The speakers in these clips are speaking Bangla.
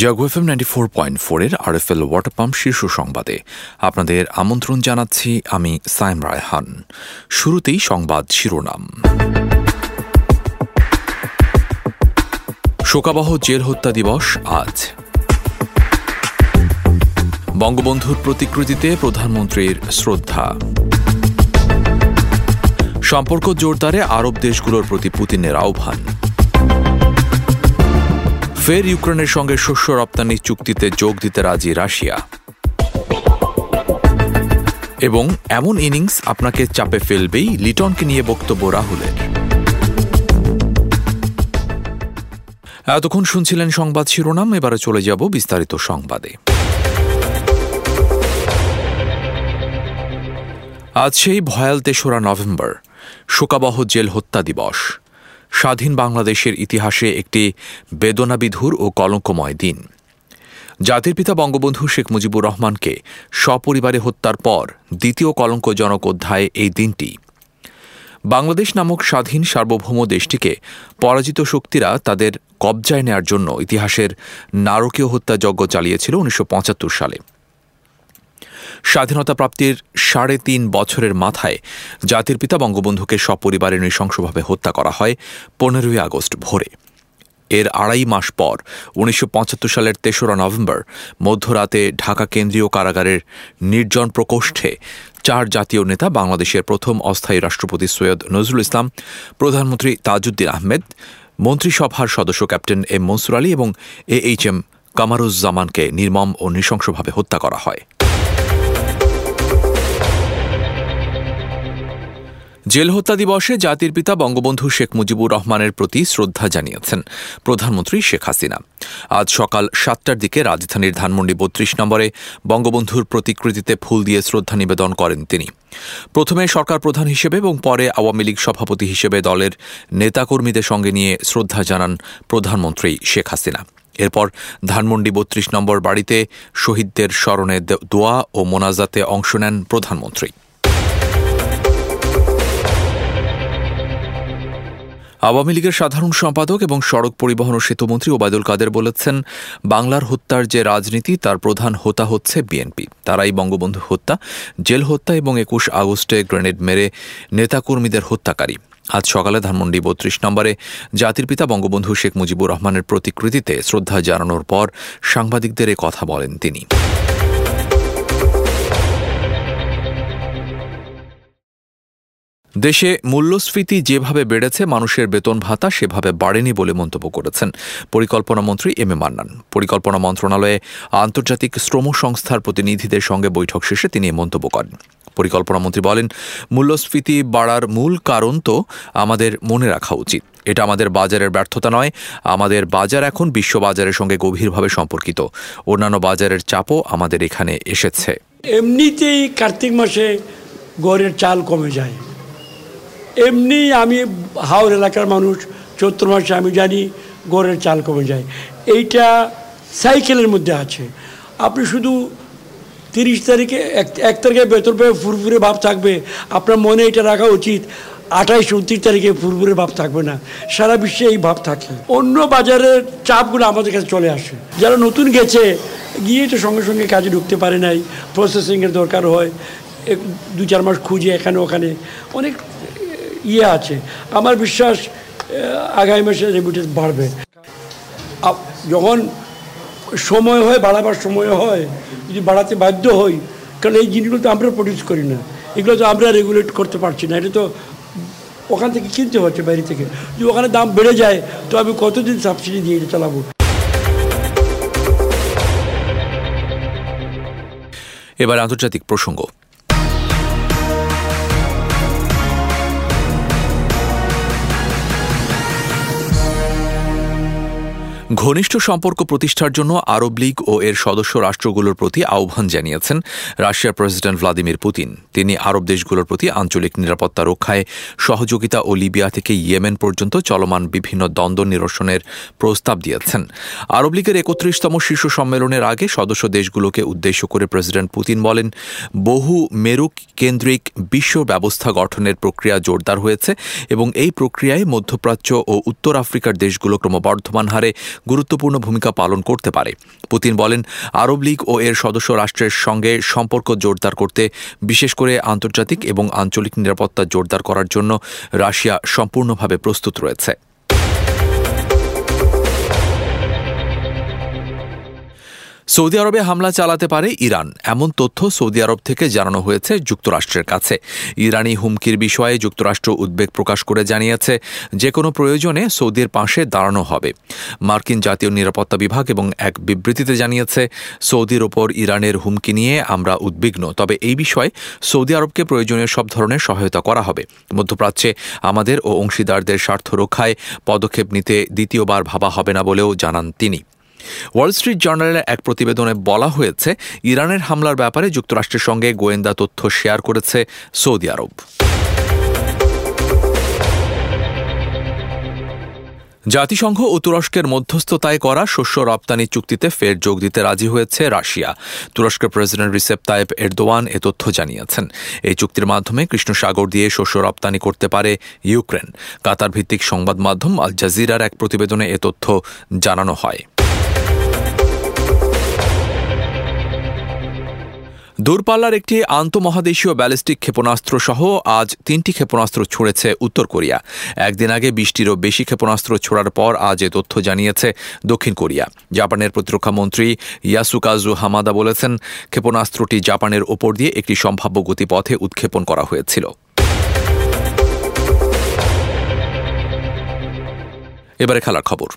Jago F ninety four point ফোরের R F L water pump শীর্ষ সংবাদে। আপনাদের আমন্ত্রণ জানাচ্ছি আমি সাইম রায়হান। শুরুতেই সংবাদ শিরোনাম। শোকাবহ জেল হত্যা দিবস আজ। বঙ্গবন্ধুর প্রতিকৃতিতে প্রধানমন্ত্রীর শ্রদ্ধা। সম্পর্ক জোরদারে আরব দেশগুলোর প্রতি পুতিনের আহ্বান। ফের ইউক্রেনের সঙ্গে শস্য রপ্তানি চুক্তিতে যোগ দিতে রাজি রাশিয়া। এবং এমন ইনিংস আপনাকে চাপে ফেলবেই, লিটনকে নিয়ে বক্তব্য রাহুলের। এতক্ষণ শুনছিলেন সংবাদ শিরোনাম, এবারে চলে যাব বিস্তারিত সংবাদে। আজ সেই ভয়াল তেসরা নভেম্বর, শোকাবহ জেল হত্যা দিবস। স্বাধীন বাংলাদেশের ইতিহাসে একটি বেদনাবিধুর ও কলঙ্কময় দিন। জাতির পিতা বঙ্গবন্ধু শেখ মুজিবুর রহমানকে সপরিবারে হত্যার পর দ্বিতীয় কলঙ্কজনক অধ্যায় এই দিনটি। বাংলাদেশ নামক স্বাধীন সার্বভৌম দেশটিকে পরাজিত শক্তিরা তাদের কবজায় নেয়ার জন্য ইতিহাসের নারকীয় হত্যাযজ্ঞ চালিয়েছিল উনিশশো পঁচাত্তর সালে। স্বাধীনতা প্রাপ্তির সাড়ে তিন বছরের মাথায় জাতির পিতা বঙ্গবন্ধুকে সপরিবারে নৃশংসভাবে হত্যা করা হয় পনেরোই আগস্ট ভোরে। এর আড়াই মাস পর, উনিশশো পঁচাত্তর সালের তেসরা নভেম্বর, মধ্যরাতে ঢাকা কেন্দ্রীয় কারাগারের নির্জন প্রকোষ্ঠে চার জাতীয় নেতা বাংলাদেশের প্রথম অস্থায়ী রাষ্ট্রপতি সৈয়দ নজরুল ইসলাম, প্রধানমন্ত্রী তাজউদ্দিন আহমেদ, মন্ত্রিসভার সদস্য ক্যাপ্টেন এম মনসুর আলী এবং এ এইচ এম কামারুজ্জামানকে নির্মম ও নৃশংসভাবে হত্যা করা হয়। জেল হত্যা দিবসে জাতির পিতা বঙ্গবন্ধু শেখ মুজিবুর রহমানের প্রতি শ্রদ্ধা জানিয়েছেন প্রধানমন্ত্রী শেখ হাসিনা। আজ সকাল সাতটার দিকে রাজধানীর ধানমন্ডি বত্রিশ নম্বরে বঙ্গবন্ধুর প্রতিকৃতিতে ফুল দিয়ে শ্রদ্ধা নিবেদন করেন তিনি। প্রথমে সরকার প্রধান হিসেবে এবং পরে আওয়ামী লীগ সভাপতি হিসেবে দলের নেতাকর্মীদের সঙ্গে নিয়ে শ্রদ্ধা জানান প্রধানমন্ত্রী শেখ হাসিনা। এরপর ধানমন্ডি বত্রিশ নম্বর বাড়িতে শহীদদের স্মরণে দোয়া ও মোনাজাতে অংশ নেন প্রধানমন্ত্রী। আওয়ামী লীগের সাধারণ সম্পাদক এবং সড়ক পরিবহন ও সেতুমন্ত্রী ওবায়দুল কাদের বলেছেন, বাংলার হত্যার যে রাজনীতি, তার প্রধান হোতা হচ্ছে বিএনপি। তারাই বঙ্গবন্ধু হত্যা, জেল হত্যা এবং একুশ আগস্টে গ্রেনেড মেরে নেতাকর্মীদের হত্যাকারী। আজ সকালে ধানমন্ডি বত্রিশ নম্বরে জাতির পিতা বঙ্গবন্ধু শেখ মুজিবুর রহমানের প্রতিকৃতিতে শ্রদ্ধা জানানোর পর সাংবাদিকদের কথা বলেন তিনি। দেশে মূল্যস্ফীতি যেভাবে বেড়েছে, মানুষের বেতন ভাতা সেভাবে বাড়েনি বলে মন্তব্য করেছেন পরিকল্পনা মন্ত্রী এম এ মান্নান। পরিকল্পনা মন্ত্রণালয়ে আন্তর্জাতিক শ্রম সংস্থার প্রতিনিধিদের সঙ্গে বৈঠক শেষে তিনি মন্তব্য করেন। পরিকল্পনা মন্ত্রী বলেন, মূল্যস্ফীতি বাড়ার মূল কারণ তো আমাদের মনে রাখা উচিত। এটা আমাদের বাজারের ব্যর্থতা নয়, আমাদের বাজার এখন বিশ্ব বাজারের সঙ্গে গভীরভাবে সম্পর্কিত। অন্যান্য বাজারের চাপও আমাদের এখানে এসেছে। এমনিতেই কার্তিক মাসে গড়ের চাল কমে যায়। এমনি আমি হাওড় এলাকার মানুষ, চৈত্র মাসে আমি জানি গড়ের চাল কমে যায়। এইটা সাইকেলের মধ্যে আছে। আপনি শুধু তিরিশ তারিখে, এক এক তারিখে বেতন পেয়ে ফুরফুরে ভাব থাকবে। আপনার মনে এটা রাখা উচিত, আঠাইশ, উনত্রিশ তারিখে ফুরফুরে ভাব থাকবে না। সারা বিশ্বে এই ভাব থাকে। অন্য বাজারের চাপগুলো আমাদের কাছে চলে আসে। যারা নতুন গেছে গিয়ে তো সঙ্গে সঙ্গে কাজে ঢুকতে পারে নাই। প্রসেসিংয়ের দরকার হয়। দু, চার মাস খুঁজে এখানে ওখানে। অনেক ইয়ে আছে। আমার বিশ্বাস আগামী মাসে রেমিটেন্স বাড়বে। যখন সময় হয়, বাড়াবার সময় হয়, যদি বাড়াতে বাধ্য হই, কারণ এই জিনিসগুলো তো আমরা প্রডিউস করি না। এগুলো তো আমরা রেগুলেট করতে পারছি না। এটা তো ওখান থেকে কিনতে হচ্ছে বাইরে থেকে। যদি ওখানে দাম বেড়ে যায়, তো আমি কতদিন সাবসিডি দিয়ে এটা চালাবো? এবার আন্তর্জাতিক প্রসঙ্গ। ঘনিষ্ঠ সম্পর্ক প্রতিষ্ঠার জন্য আরব লীগ ও এর সদস্য রাষ্ট্রগুলোর প্রতি আহ্বান জানিয়েছেন রাশিয়ার প্রেসিডেন্ট ভ্লাদিমির পুতিন। তিনি আরব দেশগুলোর প্রতি আঞ্চলিক নিরাপত্তা রক্ষায় সহযোগিতা ও লিবিয়া থেকে ইয়েমেন পর্যন্ত চলমান বিভিন্ন দ্বন্দ্ব নিরসনের প্রস্তাব দিয়েছেন। আরব লীগের একত্রিশতম শীর্ষ সম্মেলনের আগে সদস্য দেশগুলোকে উদ্দেশ্য করে প্রেসিডেন্ট পুতিন বলেন, বহু মেরুক কেন্দ্রিক বিশ্ব ব্যবস্থা গঠনের প্রক্রিয়া জোরদার হয়েছে এবং এই প্রক্রিয়ায় মধ্যপ্রাচ্য ও উত্তর আফ্রিকার দেশগুলো ক্রমবর্ধমান হারে গুরুত্বপূর্ণ ভূমিকা পালন করতে পারে। পুতিন বলেন, আরব লীগ ও এর সদস্য রাষ্ট্রের সঙ্গে সম্পর্ক জোরদার করতে, বিশেষ করে আন্তর্জাতিক এবং আঞ্চলিক নিরাপত্তা জোরদার করার জন্য রাশিয়া সম্পূর্ণভাবে প্রস্তুত রয়েছে। সৌদি আরবে হামলা চালাতে পারে ইরান। এমন তথ্য সৌদি আরব থেকে জানানো হয়েছে যুক্তরাষ্ট্রের কাছে। ইরানি হুমকির বিষয়ে যুক্তরাষ্ট্র উদ্বেগ প্রকাশ করে জানিয়েছে যে কোনো প্রয়োজনে সৌদির পাশে দাঁড়ানো হবে। মার্কিন জাতীয় নিরাপত্তা বিভাগ এবং এক বিবৃতিতে জানিয়েছে, সৌদির ওপর ইরানের হুমকি নিয়ে আমরা উদ্বিগ্ন। তবে এই বিষয়ে সৌদি আরবকে প্রয়োজনীয় সব ধরনের সহায়তা করা হবে। মধ্যপ্রাচ্যে আমাদের ও অংশীদারদের স্বার্থ রক্ষায় পদক্ষেপ নিতে দ্বিতীয়বার ভাবা হবে না বলেও জানান তিনি। ওয়াল স্ট্রিট জার্নালের এক প্রতিবেদনে বলা হয়েছে, ইরানের হামলার ব্যাপারে যুক্তরাষ্ট্রের সঙ্গে গোয়েন্দা তথ্য শেয়ার করেছে সৌদি আরব। জাতিসংঘ ও তুরস্কের মধ্যস্থতায় করা শস্য রপ্তানি চুক্তিতে ফের যোগ দিতে রাজি হয়েছে রাশিয়া। তুরস্কের প্রেসিডেন্ট রিসেপ তায়েব এরদোয়ান এ তথ্য জানিয়েছেন। এই চুক্তির মাধ্যমে কৃষ্ণ সাগর দিয়ে শস্য রপ্তানি করতে পারে ইউক্রেন। কাতার ভিত্তিক সংবাদ মাধ্যম আল জাজিরার এক প্রতিবেদনে এ তথ্য জানানো হয়। দূরপাল্লার একটি আন্তমহাদেশীয় ব্যালিস্টিক ক্ষেপণাস্ত্র সহ আজ তিনটি ক্ষেপণাস্ত্র ছুঁড়েছে উত্তর কোরিয়া। একদিন আগে বিশটিরও বেশি ক্ষেপণাস্ত্র ছোড়ার পর আজ এ তথ্য জানিয়েছে দক্ষিণ কোরিয়া। জাপানের প্রতিরক্ষা মন্ত্রী ইয়াসুকাজু হামাদা বলেছেন, ক্ষেপণাস্ত্রটি জাপানের ওপর দিয়ে একটি সম্ভাব্য গতিপথে উৎক্ষেপণ করা হয়েছিল। এবারে খেলার খবর।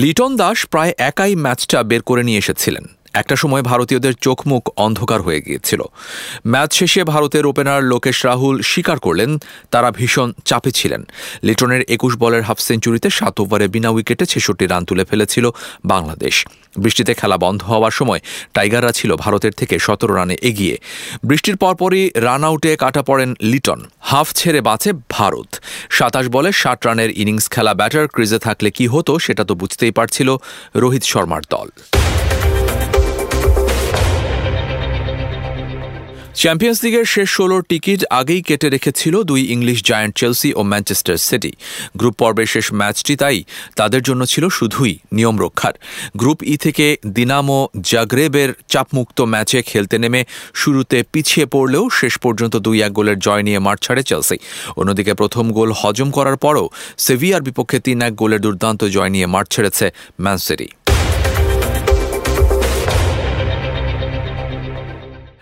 লিটন দাস প্রায় একাই ম্যাচটা বের করে নিয়ে এসেছিলেন। একটা সময় ভারতীয়দের চোখ মুখ অন্ধকার হয়ে গিয়েছিল। ম্যাচ শেষে ভারতের ওপেনার লোকেশ রাহুল স্বীকার করলেন, তারা ভীষণ চাপে ছিলেন। লিটনের একুশ বলের হাফ সেঞ্চুরিতে সাত ওভারে বিনা উইকেটে ছেষট্টি রান তুলে ফেলেছিল বাংলাদেশ। বৃষ্টিতে খেলা বন্ধ হওয়ার সময় টাইগাররা ছিল ভারতের থেকে সতেরো রানে এগিয়ে। বৃষ্টির পরপরই রান আউটে কাটা পড়েন লিটন। হাফ ছেড়ে বাঁচে ভারত। সাতাশ বলে ষাট রানের ইনিংস খেলা ব্যাটার ক্রিজে থাকলে কি হতো সেটা তো বুঝতেই পারছিল রোহিত শর্মার দল। চ্যাম্পিয়ন্স লিগের শেষ ষোলোর টিকিট আগেই কেটে রেখেছিল দুই ইংলিশ জায়ান্ট চেলসি ও ম্যানচেস্টার সিটি। গ্রুপ পর্বের শেষ ম্যাচটি তাই তাদের জন্য ছিল শুধুই নিয়ম রক্ষার। গ্রুপ ই থেকে দিনামো জাগরেবের চাপমুক্ত ম্যাচে খেলতে নেমে শুরুতে পিছিয়ে পড়লেও শেষ পর্যন্ত দুই এক গোলের জয় নিয়ে মাঠ ছাড়ে চেলসি। অন্যদিকে প্রথম গোল হজম করার পরও সেভিয়ার বিপক্ষে তিন এক গোলের দুর্দান্ত জয় নিয়ে মাঠ ছেড়েছে ম্যান সিটি।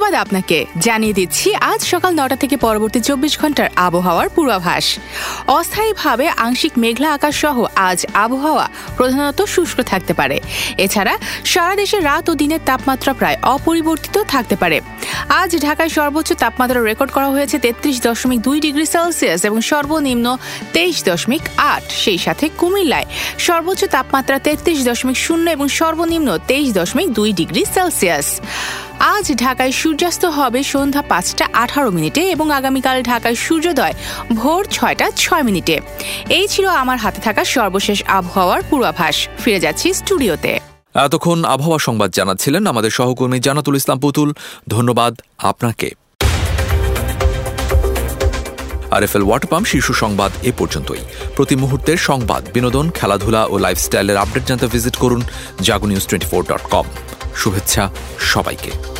ধন্যবাদ আপনাকে। জানিয়ে দিচ্ছি, আজ সকাল নটা থেকে পরবর্তী চব্বিশ ঘণ্টার আবহাওয়ার পূর্বাভাস। অস্থায়ীভাবে আংশিক মেঘলা আকাশ সহ আজ আবহাওয়া প্রধানত শুষ্ক থাকতে পারে। এছাড়া সারা দেশে রাত ও দিনের তাপমাত্রা প্রায় অপরিবর্তিত থাকতে পারে। আজ ঢাকায় সর্বোচ্চ তাপমাত্রা রেকর্ড করা হয়েছে তেত্রিশ দশমিক দুই ডিগ্রি সেলসিয়াস এবং সর্বনিম্ন তেইশ দশমিক আট। সেই সাথে কুমিল্লায় সর্বোচ্চ তাপমাত্রা তেত্রিশ দশমিক শূন্য এবং সর্বনিম্ন তেইশ দশমিক দুই ডিগ্রি সেলসিয়াস। আজ ঢাকায় সূর্যাস্ত হবে সন্ধ্যা পাঁচটা আঠারো মিনিটে এবং আগামীকাল ঢাকায় সূর্যোদয় ভোর ছয়টা ছয় মিনিটে। এই ছিল আমার হাতে থাকা সর্বশেষ আবহাওয়ার পূর্বাভাস। ফিরে যাচ্ছি স্টুডিওতে। এতক্ষণ আবহাওয়া সংবাদ জানাচ্ছিলেন আমাদের সহকর্মী জানাতুল ইসলাম পুতুল। ধন্যবাদ আপনাকে। আরএফএল ওয়াটারপাম্প শীর্ষ সংবাদ এ পর্যন্তই। প্রতি মুহূর্তের সংবাদ, বিনোদন, খেলাধুলা ও লাইফস্টাইলের আপডেট জানতে ভিজিট করুন Jago news twenty four dot com শুভেচ্ছা সবাইকে।